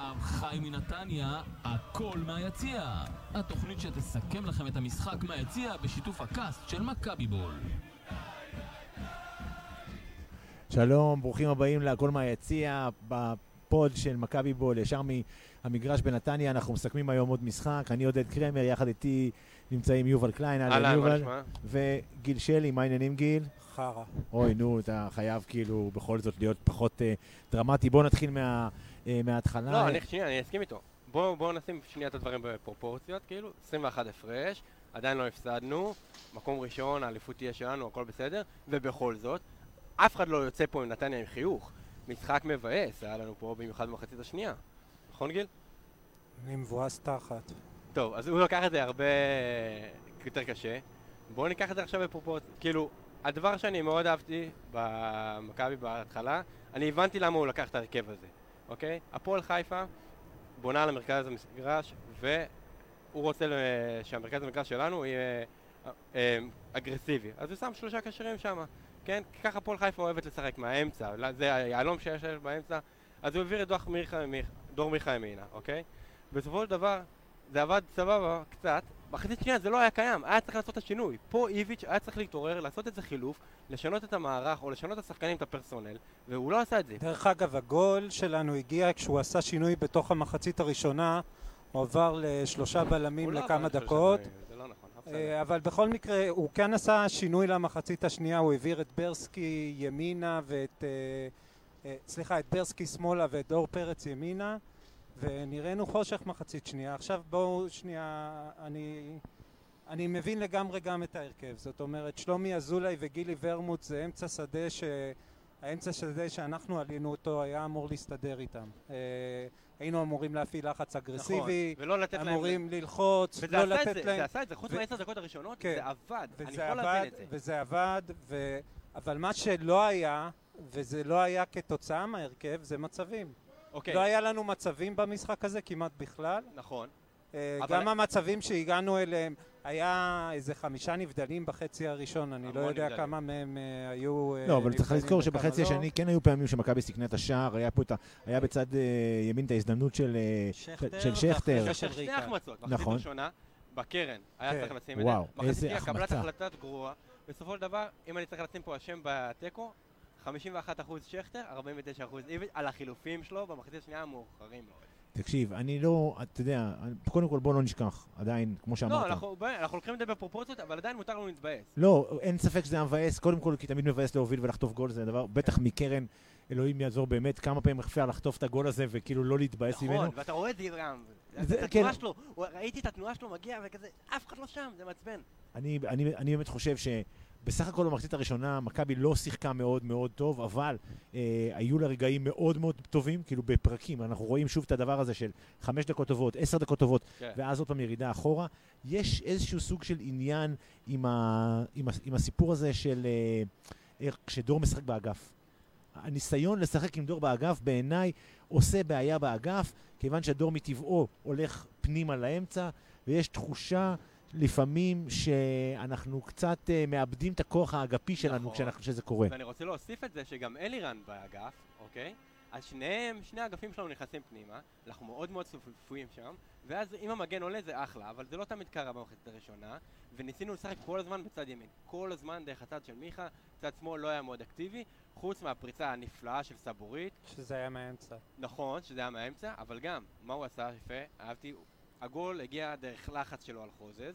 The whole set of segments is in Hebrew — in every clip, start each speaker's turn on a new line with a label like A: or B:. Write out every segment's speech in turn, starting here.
A: ועכשיו חי מנתניה, הכל מהיציע. התוכנית שתסכם לכם את המשחק מהיציע בשיתוף הקאסט של מכבי בול.
B: שלום, ברוכים הבאים להכל מהיציע, בפוד של מכבי בול, ישר מהמגרש בנתניה, אנחנו מסכמים היום עוד משחק, אני עודד קרמר, יחד איתי נמצאים יובל קליין,
C: אהלן, מה נשמע?
B: וגיל שלי, מה העניינים גיל?
D: חרא.
B: אוי, נו, אתה חייב כאילו בכל זאת להיות פחות אה, דרמטי. בואו נתחיל מה, מההתחלה.
C: לא, אני, שנייה, אני אסכים איתו. בואו בוא נשים שנייה את הדברים בפרופורציות, כאילו, 21 הפרש, עדיין לא הפסדנו, מקום ראשון, האליפות תהיה שלנו, הכל בסדר, ובכל זאת, אף אחד לא יוצא פה עם נתניה עם חיוך. משחק מבאס, היה לנו פה במיוחד במחצית השנייה. נכון, גיל?
D: אני מבואס תחת.
C: טוב, אז הוא לקח את זה הרבה יותר קשה. בואו ניקח את זה עכשיו בפרופורציות. כאילו, הדבר שאני מאוד אהבתי במכבי בהתחלה, אני הבנתי למה הוא לקח את ההרכב הזה, אוקיי? הפועל חיפה בונה על המרכז המגרש, והוא רוצה שהמרכז המגרש שלנו יהיה אה, אגרסיבי. אז הוא שם שלושה קשרים שם, כן? כי ככה הפועל חיפה אוהבת לשחק מהאמצע, זה היהלום שיש באמצע, אז הוא העביר את דור מיכה ימינה, אוקיי? בסופו של דבר, זה עבד סבבה קצת, מחצית שנייה זה לא היה קיים, היה צריך לעשות את השינוי. פה איביץ' היה צריך להתעורר, לעשות איזה חילוף, לשנות את המערך או לשנות את השחקנים, את הפרסונל, והוא לא עשה את זה.
D: דרך אגב, הגול שלנו הגיע כשהוא עשה שינוי בתוך המחצית הראשונה, הוא עבר לשלושה בלמים
C: לא
D: לכמה דקות.
C: לא נכון,
D: אה, אבל בכל מקרה, הוא כן עשה שינוי למחצית השנייה, הוא העביר את ברסקי ימינה ואת... אה, אה, סליחה, את ברסקי שמאלה ואת דור פרץ ימינה. ונראינו חושך מחצית שנייה. עכשיו בואו שנייה, אני, אני מבין לגמרי גם את ההרכב. זאת אומרת, שלומי אזולאי וגילי ורמוט זה אמצע שדה ש... האמצע שדה שאנחנו עלינו אותו היה אמור להסתדר איתם. אה, היינו אמורים להפעיל לחץ אגרסיבי,
C: נכון, ולא לתת להם...
D: אמורים ללחוץ,
C: לא
D: לתת
C: זה,
D: להם...
C: זה עשה את זה, חוץ מהעשר דקות הראשונות,
D: כן.
C: זה עבד, אני
D: וזה
C: יכול
D: עבד,
C: להבין את זה.
D: וזה עבד, ו... אבל מה שלא היה, וזה לא היה כתוצאה מההרכב, זה מצבים.
C: אוקיי,
D: לא היה לנו מצבים במשחק הזה כמעט בכלל.
C: נכון.
D: אה,
C: אבל-
D: גם המצבים שהגענו אליהם, היה איזה חמישה נבדלים בחצי הראשון, אני לא יודע
C: נבדלים.
D: כמה מהם אה, היו אה,
B: לא, אבל צריך לזכור שבחצי
D: לא.
B: השני כן היו פעמים שמכבי סיכנה את השער, היה פה את ה... היה בצד אה, ימין את ההזדמנות של אה,
D: שכטר,
B: של שכטר.
C: של
D: ריקה.
C: החמצות, מחצית
B: נכון.
C: ראשונה, בקרן, היה
D: כן.
C: צריך לשים את זה.
B: וואו,
C: מחצית
B: איזה
C: שנייה, קבלת
B: החמצה.
C: החלטת גרועה. בסופו של דבר, אם אני צריך לשים פה אשם בתיקו, 51% שכטר, 49% איביץ', על החילופים שלו במחצית השנייה המאוחרים לו.
B: תקשיב, אני לא, אתה יודע, קודם כל בוא לא נשכח, עדיין, כמו
C: לא,
B: שאמרת.
C: אנחנו בוא, אנחנו לוקחים את זה בפרופורציות, אבל עדיין מותר לנו להתבאס.
B: לא, אין ספק שזה היה מבאס, קודם כל כי תמיד מבאס להוביל ולחטוף גול, זה דבר, בטח מקרן, אלוהים יעזור באמת, כמה פעמים אפשר לחטוף את הגול הזה וכאילו לא להתבאס ממנו.
C: נכון, ואתה רואה את זה גם.
B: זה-
C: את
B: כן.
C: התנועה שלו, ראיתי את התנועה שלו מגיע וכזה, אף אחד לא שם, זה מעצבן.
B: אני, אני, אני באמת חושב שבסך הכל במחצית הראשונה מכבי לא שיחקה מאוד מאוד טוב, אבל אה, היו לה רגעים מאוד מאוד טובים, כאילו בפרקים, אנחנו רואים שוב את הדבר הזה של חמש דקות טובות, עשר דקות טובות,
C: כן.
B: ואז עוד פעם ירידה אחורה. יש איזשהו סוג של עניין עם, ה, עם, ה, עם הסיפור הזה של אה, כשדור משחק באגף. הניסיון לשחק עם דור באגף בעיניי עושה בעיה באגף, כיוון שהדור מטבעו הולך פנימה לאמצע, ויש תחושה לפעמים שאנחנו קצת uh, מאבדים את הכוח האגפי שלנו
C: נכון.
B: כשאנחנו, כשזה קורה.
C: ואני רוצה להוסיף את זה שגם אלירן באגף, אוקיי? אז שניהם, שני האגפים שלנו נכנסים פנימה, אנחנו מאוד מאוד צפויים שם, ואז אם המגן עולה זה אחלה, אבל זה לא תמיד קרה במחצית הראשונה, וניסינו לשחק כל הזמן בצד ימין. כל הזמן דרך הצד של מיכה, צד שמאל לא היה מאוד אקטיבי, חוץ מהפריצה הנפלאה של סבורית,
D: שזה היה מהאמצע.
C: נכון, שזה היה מהאמצע, אבל גם, מה הוא עשה יפה? אהבתי, הגול הגיע דרך לחץ שלו על חוזז,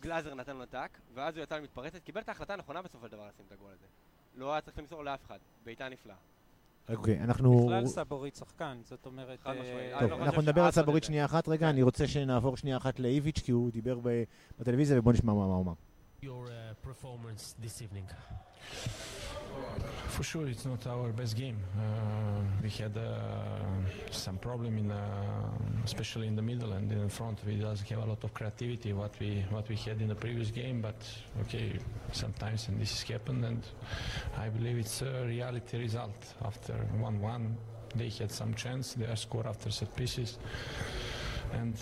C: גלאזר נתן לו טאק, ואז הוא יצא למתפרצת, קיבל את ההחלטה הנכונה בסופו של דבר לשים את הגול הזה. לא היה צריך למסור לאף אחד, בעיטה נפלאה.
B: אוקיי, אנחנו...
D: בכלל סבורית שחקן, זאת אומרת...
C: חד משמעית.
D: אה,
B: טוב,
C: לא
B: אנחנו נדבר על סבורית. שנייה אחת רגע,
C: כן.
B: אני רוצה שנעבור שנייה אחת לאיביץ', כי הוא דיבר בטלוויזיה, ובוא נשמע מה מה הוא אמר.
E: For sure, it's not our best game. Uh, we had uh, some problem in, uh, especially in the middle and in the front. We doesn't have a lot of creativity what we what we had in the previous game. But okay, sometimes and this has happened, and I believe it's a reality result. After one-one, they had some chance. They scored after set pieces, and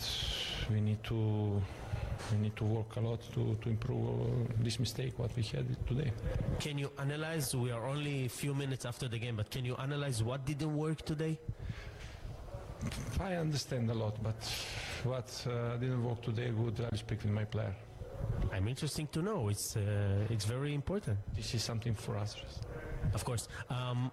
E: we need to. We need to work a lot to, to improve uh, this mistake what we had today.
F: Can you analyze? We are only a few minutes after the game, but can you analyze what didn't work today?
E: I understand a lot, but what uh, didn't work today good, I'll speak with my player.
F: I'm interesting to know. It's uh, it's very important.
E: This is something for us.
F: Of course. Um,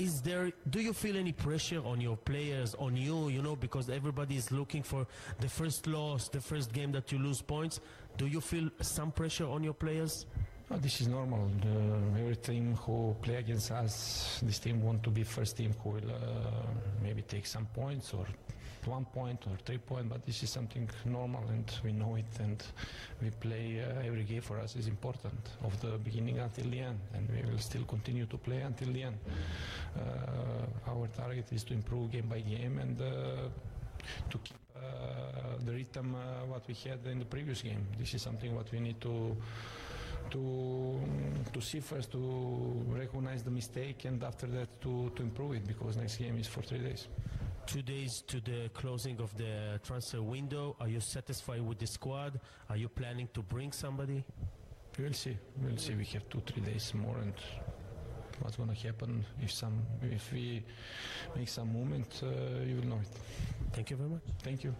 F: is there? Do you feel any pressure on your players, on you? You know, because everybody is looking for the first loss, the first game that you lose points. Do you feel some pressure on your players?
E: Oh, this is normal. The, every team who play against us, this team want to be first team who will uh, maybe take some points or one point or three point, but this is something normal and we know it and we play uh, every game for us is important of the beginning until the end and we will still continue to play until the end. Uh, our target is to improve game by game and uh, to keep uh, the rhythm uh, what we had in the previous game. This is something what we need to to to see first to recognize the mistake and after that to, to improve it because next game is for three days.
F: Two days to the closing of the transfer window. Are you satisfied with the squad? Are you planning to bring somebody?
E: We'll see. We'll see. We have two three days more and what's gonna happen if some if we make some movement uh, you will know it.
F: Thank you very much.
E: Thank you.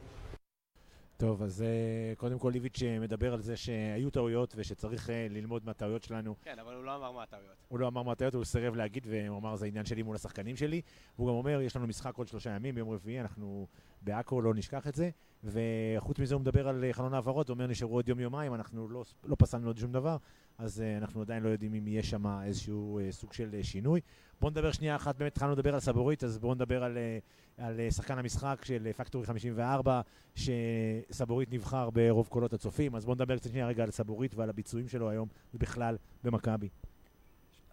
B: טוב, אז אה, קודם כל איביץ' אה, מדבר על זה שהיו טעויות ושצריך אה, ללמוד מהטעויות שלנו.
C: כן, אבל הוא לא אמר מה הטעויות.
B: הוא לא אמר מה הטעויות, הוא סירב להגיד, והוא אמר זה עניין שלי מול השחקנים שלי. והוא גם אומר, יש לנו משחק עוד שלושה ימים, ביום רביעי, אנחנו בעכו, לא נשכח את זה. וחוץ מזה הוא מדבר על חלון העברות, הוא אומר נשארו עוד יום-יומיים, אנחנו לא, לא פסלנו עוד שום דבר, אז אה, אנחנו עדיין לא יודעים אם יהיה שם איזשהו אה, סוג של אה, שינוי. בואו נדבר שנייה אחת, באמת התחלנו לדבר על סבורית, אז בואו נדבר על, אה, על אה, שחקן המשחק של פקטורי 54, שסבורית נבחר ברוב קולות הצופים, אז בואו נדבר קצת שנייה רגע על סבורית ועל הביצועים שלו היום, ובכלל במכבי.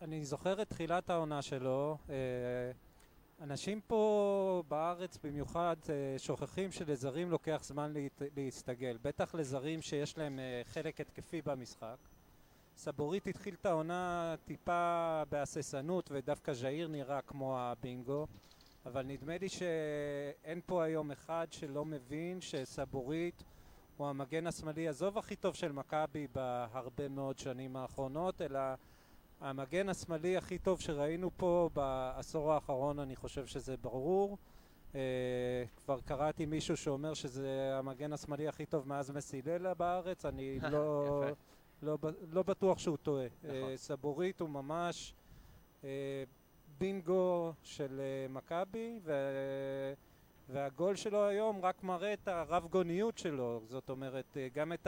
D: אני זוכר את תחילת העונה שלו. אה, אנשים פה בארץ במיוחד שוכחים שלזרים לוקח זמן להסתגל. בטח לזרים שיש להם חלק התקפי במשחק. סבורית התחיל את העונה טיפה בהססנות ודווקא ז'איר נראה כמו הבינגו. אבל נדמה לי שאין פה היום אחד שלא מבין שסבורית הוא המגן השמאלי, עזוב הכי טוב של מכבי בהרבה מאוד שנים האחרונות, אלא המגן השמאלי הכי טוב שראינו פה בעשור האחרון, אני חושב שזה ברור. אה, כבר קראתי מישהו שאומר שזה המגן השמאלי הכי טוב מאז מסיללה בארץ, אני לא. לא, לא בטוח שהוא טועה.
C: נכון.
D: אה, סבורית הוא ממש אה, בינגו של אה, מכבי, ו- והגול שלו היום רק מראה את הרב גוניות שלו, זאת אומרת, גם את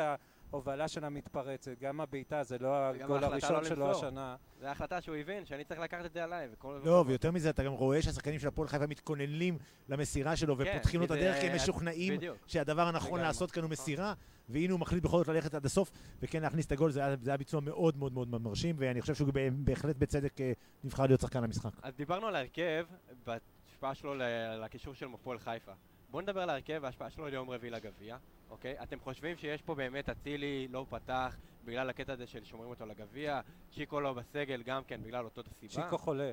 D: ההובלה של המתפרצת, גם הבעיטה, זה לא הגול
C: ההחלטה
D: הראשון
C: לא
D: שלו. השנה.
C: זו החלטה שהוא הבין, שאני צריך לקחת את זה עליי. וכל-
B: לא, ויותר מזה, אתה גם רואה שהשחקנים של הפועל חיפה מתכוננים למסירה שלו
C: כן,
B: ופותחים לו את הדרך כי הם משוכנעים
C: בדיוק.
B: שהדבר הנכון. לעשות כאן הוא מסירה, והנה הוא מחליט בכל זאת ללכת עד הסוף, וכן להכניס את הגול, זה היה, זה היה ביצוע מאוד מאוד מאוד מרשים, ואני חושב שהוא בהחלט בצדק אה, נבחר להיות שחקן המשחק.
C: אז דיברנו על ההרכב, בהשפעה שלו לקישור של מפועל חיפה. בואו נדבר על ההרכב וההשפעה שלו ליום רביעי לגביע, אוקיי? אתם חושבים שיש פה באמת אצילי לא פתח בגלל הקטע הזה של שומרים אותו לגביע, צ'יקו לא בסגל גם כן בגלל אותו סיבה?
D: צ'יקו חולה.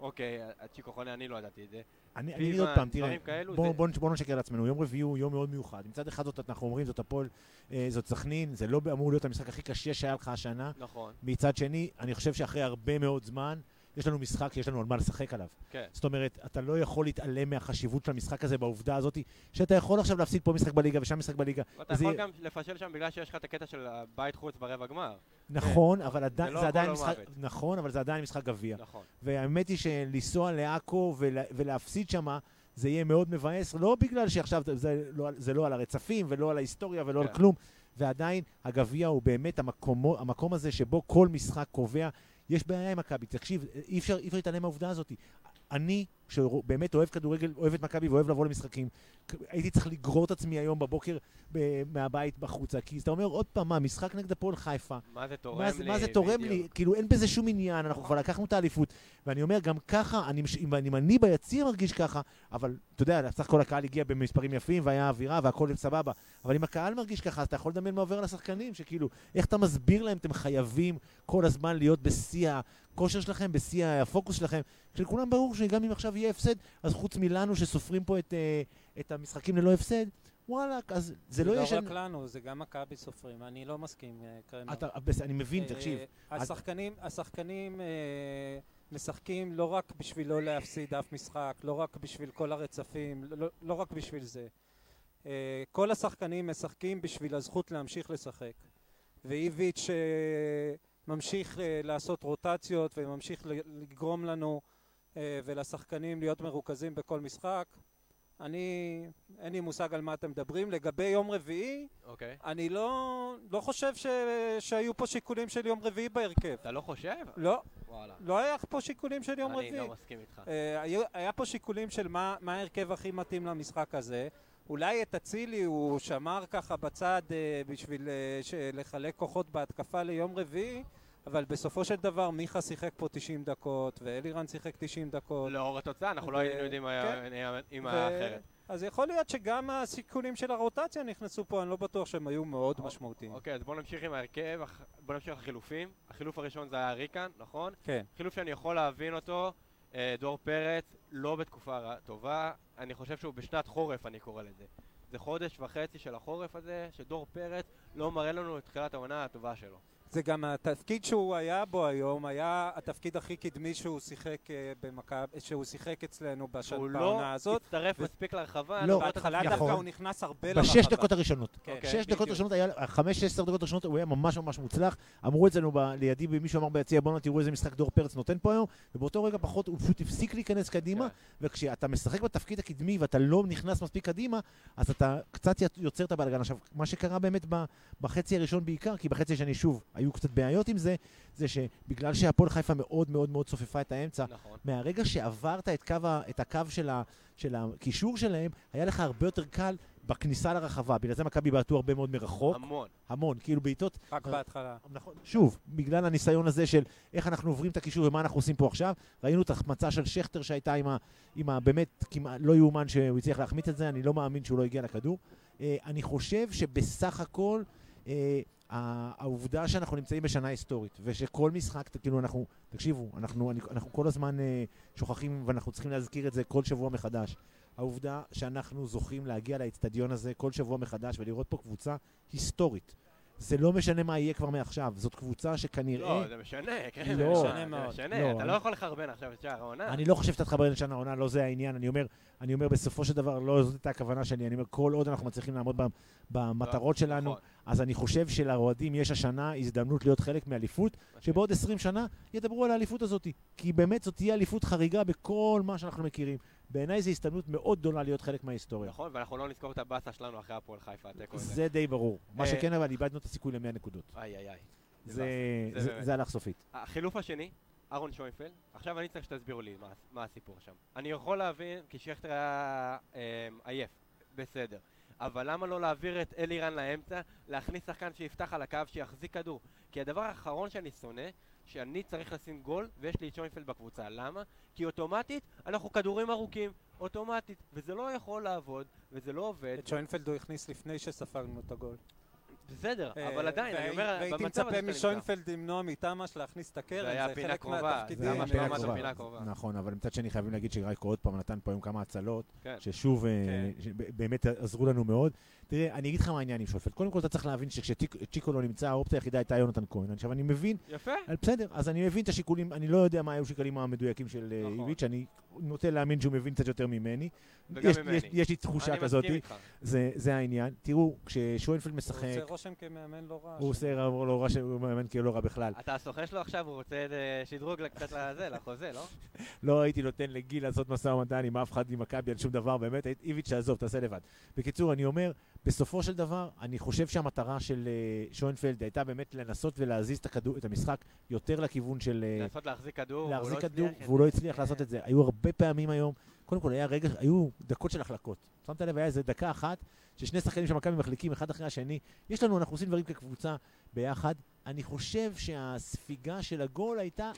C: אוקיי, צ'יקו חולה, אני לא ידעתי את זה.
B: אני אגיד עוד פעם, תראה, בואו בוא, בוא נשקר לעצמנו, יום רביעי הוא יום מאוד מיוחד. מצד אחד זאת אנחנו אומרים, זאת הפועל, אה, זאת סכנין, זה לא אמור להיות המשחק הכי קשה שהיה לך השנה.
C: נכון.
B: מצד שני, אני חושב שאחרי הרבה מאוד זמן, יש לנו משחק שיש לנו על מה לשחק עליו.
C: כן.
B: זאת אומרת, אתה לא יכול להתעלם מהחשיבות של המשחק הזה בעובדה הזאת, שאתה יכול עכשיו להפסיד פה משחק בליגה ושם משחק בליגה.
C: ואתה
B: וזה
C: יכול גם לפשל שם בגלל שיש לך את הקטע של הבית חוץ ברבע גמר.
B: נכון, אבל עדיין,
C: לא
B: זה עדיין משחק,
C: מוות.
B: נכון, אבל זה עדיין משחק גביע.
C: נכון.
B: והאמת היא שלנסוע לעכו ולה, ולהפסיד שמה, זה יהיה מאוד מבאס, לא בגלל שעכשיו זה- זה לא, זה לא על הרצפים ולא על ההיסטוריה ולא על
C: כן.
B: כלום, ועדיין הגביע הוא באמת המקומו, המקום הזה שבו כל משחק קובע. יש בעיה עם מכבי, תקשיב, אי אפשר, להתעלם מהעובדה הזאת. אני, שבאמת אוהב כדורגל, אוהב את מכבי ואוהב לבוא למשחקים, הייתי צריך לגרור את עצמי היום בבוקר ב- מהבית בחוצה, כי אתה אומר עוד פעם, מה, משחק נגד הפועל חיפה,
C: מה זה תורם
B: מה,
C: לי?
B: מה זה תורם לי?
C: בדיוק.
B: כאילו אין בזה שום עניין, אנחנו כבר לקחנו את האליפות. ואני אומר, גם ככה, אני, אם אם אני ביציע מרגיש ככה, אבל אתה יודע, סך הכל הקהל הגיע במספרים יפים והיה אווירה והכל סבבה. אבל אם הקהל מרגיש ככה, אז אתה יכול לדמיין מה עובר על השחקנים, שכאילו, איך אתה מסביר להם, אתם חייבים כל הזמן להיות בשיא הכושר שלכם, בשיא הפוקוס שלכם. כשלכולם ברור שגם אם עכשיו יהיה הפסד, אז חוץ מלנו שסופרים פה את, אה, את המשחקים ללא הפסד, וואלה, אז זה לא
D: לא
B: ישן...
D: רק לנו, זה גם מכבי סופרים, אני לא מסכים, אה, קרמר.
B: אתה, בס- אני מבין,
D: אה,
B: תקשיב.
D: השחקנים, השחקנים אה, משחקים לא רק בשביל לא להפסיד אף משחק, לא רק בשביל כל הרצפים, לא, לא רק בשביל זה. אה, כל השחקנים משחקים בשביל הזכות להמשיך לשחק. ואיביץ' אה, ממשיך אה, לעשות רוטציות וממשיך לגרום לנו ולשחקנים להיות מרוכזים בכל משחק. אני, אין לי מושג על מה אתם מדברים. לגבי יום רביעי,
C: okay. אוקיי.
D: אני לא, לא חושב ש, שהיו פה שיקולים של יום רביעי בהרכב.
C: אתה לא חושב?
D: לא. וואלה. לא היה פה שיקולים של יום
C: אני
D: רביעי.
C: אני לא מסכים איתך. Uh,
D: היה, היה פה שיקולים של מה, מה ההרכב הכי מתאים למשחק הזה. אולי את אצילי הוא שמר ככה בצד uh, בשביל uh, לחלק כוחות בהתקפה ליום רביעי. אבל בסופו של דבר מיכה שיחק פה 90 דקות, ואלירן שיחק 90 דקות.
C: לאור התוצאה, אנחנו לא היינו יודעים אם היה אחרת.
D: אז יכול להיות שגם הסיכונים של הרוטציה נכנסו פה, אני לא בטוח שהם היו מאוד משמעותיים.
C: אוקיי, אז בואו נמשיך עם ההרכב, בואו נמשיך עם החילופים. החילוף הראשון זה היה ריקן, נכון?
D: כן.
C: חילוף שאני יכול להבין אותו, אה, דור פרץ, לא בתקופה טובה, אני חושב שהוא בשנת חורף, אני קורא לזה. זה חודש וחצי של החורף הזה, שדור פרץ לא מראה לנו את תחילת העונה הטובה שלו.
D: זה גם התפקיד שהוא היה בו היום, היה התפקיד הכי קדמי שהוא שיחק אה, במכבי, שהוא שיחק אצלנו בשנה
C: בעונה
D: לא הזאת. הוא
C: לא הצטרף מספיק לרחבה.
D: לא, בהתחלה דווקא הוא נכנס הרבה לרחבה.
B: בשש דקות הראשונות. כן. שש דקות ראשונות, היה, חמש, עשר דקות ראשונות, הוא היה ממש ממש מוצלח. אמרו אצלנו לידי, מישהו אמר ביציע, בואו תראו איזה משחק דור פרץ נותן פה היום, ובאותו רגע פחות, הוא פשוט הפסיק להיכנס קדימה, כן. וכשאתה משחק בתפקיד הקדמי ואתה לא נכנס מספיק קדימה, אז אתה קצת יוצר את הבלגן. עכשיו, מה שקרה באמת בחצי הראשון בעיקר, כי בחצי השני שוב, היו קצת בעיות עם זה, זה שבגלל שהפועל חיפה מאוד מאוד מאוד צופפה את האמצע,
C: נכון.
B: מהרגע שעברת את, קו, את הקו של, ה, של הקישור שלהם, היה לך הרבה יותר קל בכניסה לרחבה. בגלל זה מכבי בעטו הרבה מאוד מרחוק.
C: המון.
B: המון, כאילו בעיטות...
D: רק בהתחלה.
B: נכון. שוב, בגלל הניסיון הזה של איך אנחנו עוברים את הקישור ומה אנחנו עושים פה עכשיו, ראינו את ההחמצה של שכטר שהייתה עם ה... עם ה באמת, כמעט לא יאומן שהוא הצליח להחמיץ את זה, אני לא מאמין שהוא לא הגיע לכדור. אה, אני חושב שבסך הכל... אה, העובדה שאנחנו נמצאים בשנה היסטורית, ושכל משחק, כאילו אנחנו, תקשיבו, אנחנו, אני, אנחנו כל הזמן אה, שוכחים ואנחנו צריכים להזכיר את זה כל שבוע מחדש. העובדה שאנחנו זוכים להגיע לאצטדיון הזה כל שבוע מחדש ולראות פה קבוצה היסטורית. זה לא משנה מה יהיה כבר מעכשיו, זאת קבוצה שכנראה...
C: לא, זה משנה, כן,
B: לא,
C: זה משנה מאוד. זה משנה, לא, אתה אני... לא יכול לחרבן עכשיו את שער העונה.
B: אני לא חושב שאתה תחרבן את שער העונה, לא זה העניין. אני אומר, אני אומר, בסופו של דבר, לא זאת הייתה הכוונה שלי. אני אומר, כל עוד אנחנו מצליחים לעמוד במטרות לא, שלנו, נכון. אז אני חושב שלאוהדים יש השנה הזדמנות להיות חלק מאליפות, שבעוד 20 שנה ידברו על האליפות הזאת. כי באמת זאת תהיה אליפות חריגה בכל מה שאנחנו מכירים. בעיניי זו הזדמנות מאוד גדולה להיות חלק מההיסטוריה.
C: נכון, ואנחנו לא נזכור את הבאסה שלנו אחרי הפועל חיפה, התיקו
B: הזה. זה די ברור. מה אה, שכן, אבל איבדנו את הסיכוי ל-100 נקודות.
C: איי איי איי.
B: זה הלך סופית.
C: החילוף השני, אהרון שוינפלד, עכשיו אני צריך שתסבירו לי מה, מה הסיפור שם. אני יכול להבין, כי שכטר היה אה, עייף, בסדר. אבל למה לא להעביר את אלירן לאמצע, להכניס שחקן שיפתח על הקו, שיחזיק כדור? כי הדבר האחרון שאני שונא, שאני צריך לשים גול, ויש לי את שוינפלד בקבוצה. למה? כי אוטומטית אנחנו כדורים ארוכים, אוטומטית, וזה לא יכול לעבוד, וזה לא עובד.
D: את שוינפלד הוא הכניס לפני שספגנו את הגול.
C: בסדר, אה, אבל עדיין, אני אומר,
D: במצב הזה והייתי מצפה משוינפלד למנוע מתמש להכניס את הקרן,
C: זה חלק מהתפקידים. זה
B: היה פינה קרובה. נכון, אבל מצד שני חייבים להגיד שרייקו עוד פעם נתן פה היום כמה הצלות, כן. ששוב, אה, כן. באמת עזרו לנו מאוד. תראה, אני אגיד לך מה העניין עם שופט. קודם כל אתה צריך להבין שכשצ'יקו לא נמצא, האופציה היחידה הייתה יונתן כהן. עכשיו אני מבין...
C: יפה.
B: בסדר, אז אני מבין את השיקולים, אני לא יודע מה היו השיקולים המדויקים של אה, נכון. איביץ', אני נוטה להאמין שהוא מבין קצת יותר ממני.
C: וגם ממני.
B: יש לי תחושה כזאת. אני מסכים איתך. זה העניין. תראו, כששוינפלד משחק... הוא
D: עושה רושם כמאמן לא רע.
B: הוא עושה לא רע שהוא מאמן כאילו לא רע בכלל.
C: אתה הסוכן שלו עכשיו, הוא רוצה שדרוג קצת לזה, לחוזה, לא?
B: לא הייתי נותן לגיל לעשות משא ומתן עם אף אחד ממכבי על שום דבר, באמת, איביץ' תעזוב, תעשה לבד. בקיצור, אני אומר, בסופו של דבר, אני חושב שהמטרה של uh, שוינפלד הייתה באמת לנסות ולהזיז את, הכדור, את המשחק יותר לכיוון של...
C: Uh, לנסות להחזיק כדור,
B: להחזיק לא כדור, והוא לא הצליח לעשות את זה. היו הרבה פעמים היום, קודם כל היה רגע, היו דקות של החלקות. שמת לב, היה איזה דקה אחת, ששני שחקנים של מכבי מחליקים אחד אחרי השני. יש לנו, אנחנו עושים דברים כקבוצה ביחד. אני חושב שהספיגה של הגול הייתה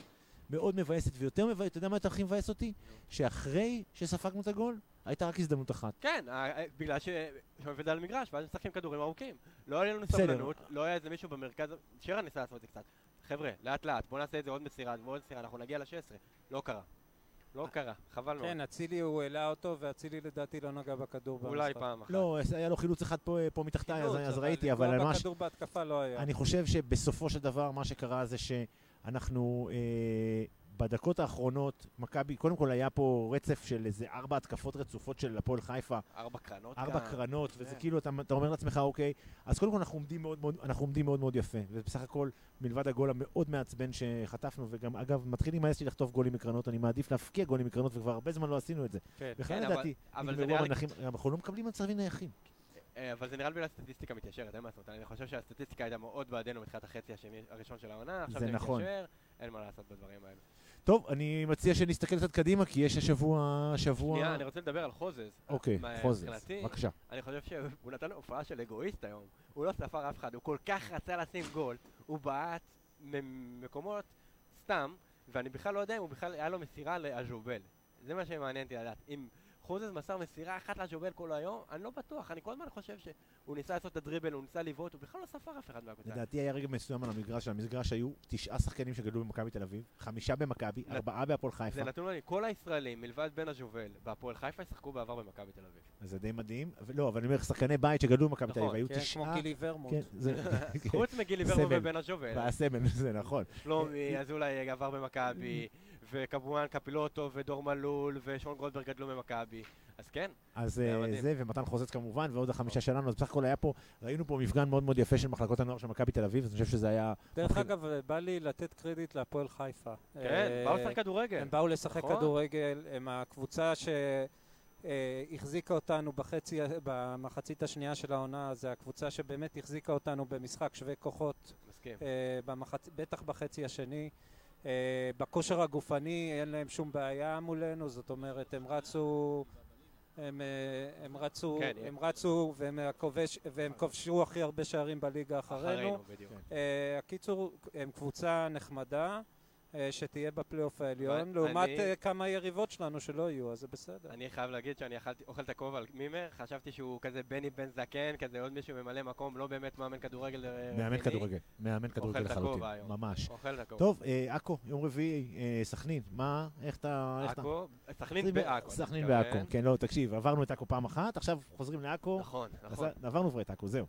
B: מאוד מבאסת, ויותר מבאסת, אתה יודע מה יותר הכי מבאס אותי? שאחרי שספגנו את הגול, הייתה רק הזדמנות אחת.
C: כן, בגלל שעובד על המגרש, ואז משחקים כדורים ארוכים. לא היה לנו סבלנות, לא היה איזה מישהו במרכז, שרן ניסה לעשות את זה קצת. חבר'ה, לאט לאט, בוא נעשה את זה עוד מסירה ועוד מסירה, אנחנו נגיע ל-16. לא קרה. לא קרה, חבל מאוד.
D: כן, אצילי הוא העלה אותו, ואצילי לדעתי לא נגע בכדור
C: במשחק. אולי פעם אחת.
B: לא, היה לו חילוץ אחד פה מתחתיי, אז ראיתי, אבל
D: ממש... בכדור בהתקפה לא היה.
B: אני חושב שבסופו של דבר מה שקרה זה שאנחנו... בדקות האחרונות, מכבי, קודם כל היה פה רצף של איזה ארבע התקפות רצופות של הפועל חיפה,
C: ארבע קרנות
B: ארבע
C: גם.
B: קרנות, וזה
C: כן.
B: כאילו, אתה, אתה אומר לעצמך, אוקיי, אז קודם כל אנחנו עומדים מאוד מאוד, אנחנו עומדים מאוד מאוד יפה, ובסך הכל, מלבד הגול המאוד מעצבן שחטפנו, וגם, אגב, מתחיל להימאס לי לחטוף גולים מקרנות, אני מעדיף להפקיע גולים מקרנות, וכבר הרבה זמן לא עשינו את זה.
D: כן.
C: כן, אבל-
B: לדעתי,
C: אבל
B: נגמרו
C: נראה לי-
B: המנחים, אנחנו לא מקבלים מצבים נייחים.
C: אה, אבל זה נראה לי בגלל הסטטיסטיקה מתיישרת, אין מה לעשות. אני חושב שהסטטיסטיקה הייתה מאוד בעדנו בתחילת החצי השני, הראשון של העונה, עכשיו
B: זה נכון.
C: מתיישר, אין מה לעשות בדברים האלה.
B: טוב, אני מציע שנסתכל קצת קדימה, כי יש השבוע, שבוע...
C: שנייה, אני רוצה לדבר על חוזז.
B: אוקיי,
C: מה-
B: חוזז,
C: מבחינתי,
B: בבקשה.
C: אני חושב שהוא נתן הופעה של אגואיסט היום. הוא לא ספר אף אחד, הוא כל כך רצה לשים גול, הוא בעט ממקומות סתם, ואני בכלל לא יודע אם הוא בכלל היה לו מסירה לאז'ובל. זה מה שמעניין אותי לדעת. אם חוזז מסר מסירה אחת לאז'ובל כל היום, אני לא בטוח. אני כל הזמן חושב שהוא ניסה לעשות את הדריבל, הוא ניסה לבעוט, הוא בכלל לא ספר אף אחד מהקבוצה.
B: לדעתי היה רגע מסוים על המגרש, על המגרש היו תשעה שחקנים שגדלו במכבי תל אביב, חמישה במכבי, ארבעה בהפועל חיפה,
C: זה נתון לי, כל הישראלים, מלבד בן הז'ובל, בהפועל חיפה, ישחקו בעבר במכבי תל אביב.
B: זה די מדהים. לא, אבל אני אומר, שחקני בית שגדלו במכבי תל אביב,
C: נכון,
B: היו
D: כן, כמו
B: תשעה...
D: גילי ורמוט.
B: כן,
C: חוץ מגילי ורמו
B: סמל.
C: ובן הז'ובל.
B: והסמל, זה נכון.
C: שלומי, אזולאי עבר במכבי, וכמובן קפילוטו ודור מלול ושון גולדברג גדלו במכבי. אז כן,
B: אז
C: זה
B: אה. זה, ומתן חוזץ כמובן, ועוד החמישה שלנו, אז בסך הכל היה פה, ראינו פה מפגן מאוד מאוד יפה של מחלקות הנוער של מכבי תל אביב, אז אני חושב שזה היה...
D: דרך
B: מתחיל-
D: אגב, בא לי לתת קרדיט להפועל חיפה.
C: כן,
D: אה,
C: באו לשחק כדורגל.
D: הם באו לשחק
C: נכון.
D: כדורגל, הם הקבוצה שהחזיקה אותנו בחצי, במחצית השנייה של העונה, זה הקבוצה שבאמת החזיקה אותנו במשחק שווה כוחות,
C: מסכים.
D: אה, במחצ... בטח בחצי השני. אה, בכושר הגופני אין להם שום בעיה מולנו, זאת אומרת, הם רצו... הם, אה, הם רצו,
C: כן,
D: הם רצו והם, הכובש, והם כבשו הכי הרבה שערים בליגה אחרינו.
C: אחרינו, בדיוק.
D: אה, הקיצור, הם קבוצה נחמדה, אה, שתהיה בפלייאוף העליון, לעומת אה, כמה יריבות שלנו שלא יהיו, אז זה בסדר.
C: אני חייב להגיד שאני אכלתי- אוכל את הכובע על מימר, חשבתי שהוא כזה בני בן זקן, כזה עוד מישהו ממלא מקום, לא באמת מאמן כדורגל אה,
B: מאמן. כדורגל, מאמן כדורגל לחלוטין,
C: היום.
B: ממש.
C: אוכל את הכובע.
B: טוב, אה, עכו, יום רביעי, אה, סכנין, מה, איך אתה...
C: עכו, סכנין בעכו. אני
B: סכנין. בעכו, כן, לא, תקשיב, עברנו את עכו פעם אחת, עכשיו חוזרים לעכו,
C: נכון, נכון.
B: עברנו כבר את עכו, זהו.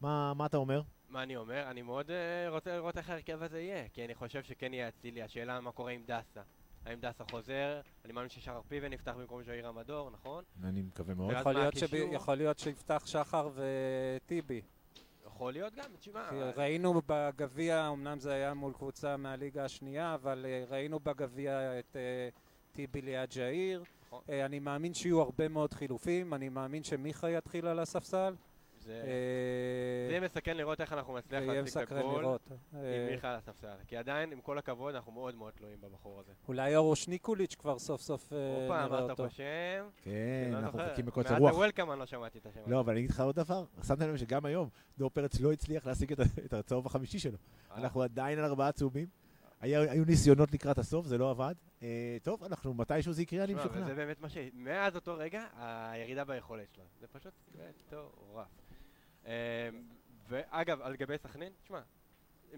B: מה מה אתה אומר?
C: מה אני אומר? אני מאוד אה, רוצה לראות איך ההרכב הזה יהיה, כי אני חושב שכן יהיה אצילי. השאלה מה קורה עם דסה. האם דסה חוזר? אני מאמין ששחר פיבן יפתח במקום ז'איר המדור, נכון?
B: אני מקווה מאוד.
D: יכול להיות שב-? יכול להיות שיפתח שחר וטיבי.
C: יכול להיות גם, תשמע.
D: כי ראינו בגביע, אמנם זה היה מול קבוצה מהליגה השנייה, אבל אה, ראינו בגביע את אה, טיבי ליד ז'איר.
C: נכון.
D: אה, אני מאמין שיהיו הרבה מאוד חילופים, אני מאמין שמיכה יתחיל על הספסל.
C: זה
D: אה,
C: זה יהיה מסכן לראות איך אנחנו נצליח להשיג את
D: מסקרן
C: הגול
D: לראות.
C: עם
D: אה,
C: מיכה על הספסל. כי עדיין, עם כל הכבוד, אנחנו מאוד מאוד תלויים בבחור הזה.
D: אולי אורוש ניקוליץ' כבר סוף סוף אה,
C: הופה,
D: נראה
C: אמרת
D: אותו.
C: פה שם.
B: כן,
C: לא
B: אנחנו. מחכים בקוצר
C: מאז
B: רוח.
C: הוולקאם אני לא שמעתי את השם הזה.
B: לא, אבל אני אגיד לך עוד דבר, שמתם לב שגם היום דור פרץ לא הצליח להשיג את הצהוב החמישי שלו. אנחנו עדיין על ארבעה צהובים. היו ניסיונות לקראת הסוף, זה לא עבד. טוב, אנחנו, מתישהו זה יקרה, אני משוכנע.
C: וזה באמת מה ש... מאז אותו רגע, הירידה ביכולת שלו. זה פשוט מטורף. אמ, ואגב, על גבי סכנין, תשמע,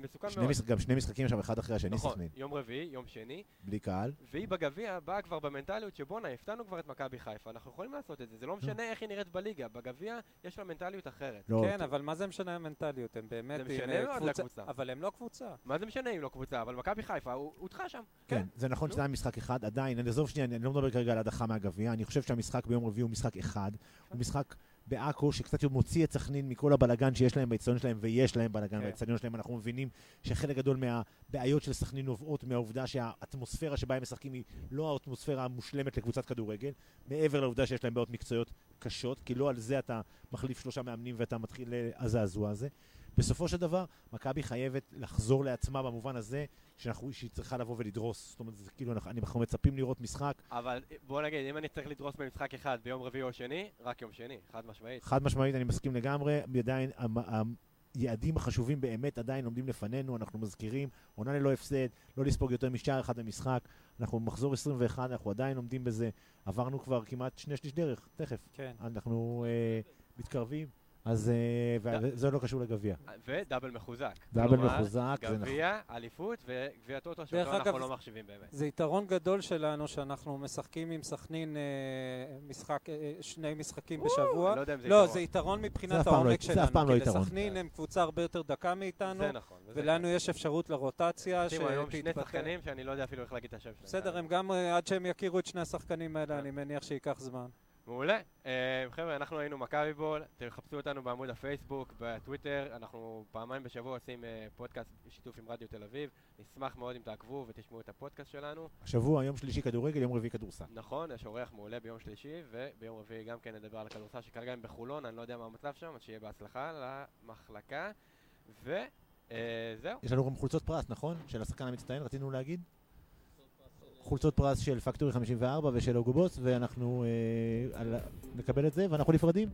C: מסוכן
B: שני
C: מאוד.
B: משחק- גם שני משחקים עכשיו, אחד אחרי השני,
C: נכון,
B: סכנין.
C: יום רביעי, יום שני,
B: בלי קהל.
C: והיא בגביע באה כבר במנטליות שבואנה, הפתענו כבר את מכבי חיפה, אנחנו יכולים לעשות את זה, זה לא משנה איך היא נראית בליגה, בגביע יש לה מנטליות אחרת.
B: לא,
D: כן, אבל מה זה משנה המנטליות? הם באמת...
C: זה
D: עם,
C: משנה
D: אה,
C: מאוד
D: קבוצה-
C: לקבוצה.
D: אבל הם לא קבוצה.
C: מה זה משנה אם לא קבוצה, אבל מכבי חיפה, הוא הודחה שם.
B: כן, זה נכון. שזה היה משחק אחד, עדיין, אני עזוב שנייה, אני לא מדבר כרגע על הדחה מהגביע, אני חושב שהמשחק ביום רביעי הוא משחק אחד, הוא משחק בעכו שקצת מוציא את סכנין מכל הבלגן שיש להם באצטדיון שלהם, ויש להם בלגן
C: כן.
B: באצטדיון שלהם, אנחנו מבינים שחלק גדול מהבעיות של סכנין נובעות מהעובדה שהאטמוספירה שבה הם משחקים היא לא האטמוספירה המושלמת לקבוצת כדורגל, מעבר לעובדה שיש להם בעיות מקצועיות קשות, כי לא על זה אתה מחליף שלושה מאמנים ואתה מתחיל אה, הזעזוע הזה. בסופו של דבר, מכבי חייבת לחזור לעצמה במובן הזה שאנחנו, שהיא צריכה לבוא ולדרוס. זאת אומרת, זה כאילו, אנחנו, אנחנו מצפים לראות משחק.
C: אבל בוא נגיד, אם אני צריך לדרוס במשחק אחד ביום רביעי או שני, רק יום שני, חד משמעית.
B: חד משמעית, אני מסכים לגמרי, עדיין המ- היעדים החשובים באמת עדיין עומדים לפנינו, אנחנו מזכירים, עונה ללא הפסד, לא לספוג יותר משער אחד במשחק, אנחנו במחזור 21, אנחנו עדיין עומדים בזה, עברנו כבר כמעט שני שליש דרך, תכף,
D: כן.
B: אנחנו אה, מתקרבים, אז אה, וזה לא קשור לגביע.
C: ודאבל מחוזק.
B: דאבל מחוזק, זה נכון.
C: גביע, אליפות וגביע טוטו, שאותו אנחנו לא מחשיבים באמת.
D: זה יתרון גדול שלנו שאנחנו משחקים עם סכנין אה, אה, שני משחקים בשבוע.
C: לא יודע אם זה
D: לא,
C: יתרון.
D: זה יתרון
B: זה
D: מבחינת
B: לא-
D: העומק
B: זה
D: שלנו.
B: אף פעם לא
D: כי
B: יתרון.
D: לסכנין הם קבוצה הרבה יותר דקה מאיתנו,
C: זה נכון.
D: ולנו
C: כן.
D: יש אפשרות לרוטציה
C: שימו, היום שני
D: שתתפתח.
C: שחקנים שאני לא יודע אפילו איך להגיד את השם שלהם.
D: בסדר, הם גם, עד שהם יכירו את שני השחקנים האלה, אני מניח שייקח זמן.
C: מעולה. אה, חבר'ה, אנחנו היינו מכבי בול, תחפשו אותנו בעמוד הפייסבוק, בטוויטר, אנחנו פעמיים בשבוע עושים אה, פודקאסט בשיתוף עם רדיו תל אביב. נשמח מאוד אם תעקבו ותשמעו את הפודקאסט שלנו.
B: השבוע, יום שלישי כדורגל, יום רביעי כדורסל.
C: נכון, יש אורח מעולה ביום שלישי, וביום רביעי גם כן נדבר על הכדורסל שכרגע הם בחולון, אני לא יודע מה המצב שם, אז שיהיה בהצלחה למחלקה. וזהו.
B: יש לנו גם חולצות פרס, נכון? של השחקן המצטיין, רצינו להגיד? חולצות פרס של פקטורי 54 ושל אוגו בוס, ואנחנו אה, על- נקבל את זה, ואנחנו נפרדים.